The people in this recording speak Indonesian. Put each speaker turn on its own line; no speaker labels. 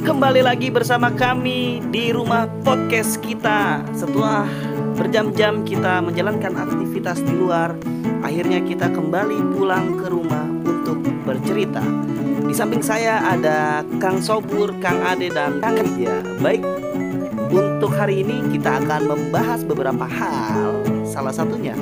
Kembali lagi bersama kami di rumah podcast kita. Setelah berjam-jam kita menjalankan aktivitas di luar, akhirnya kita kembali pulang ke rumah untuk bercerita. Di samping saya ada Kang Sobur, Kang Ade, dan Kang Ya. Baik, untuk hari ini kita akan membahas beberapa hal. Salah satunya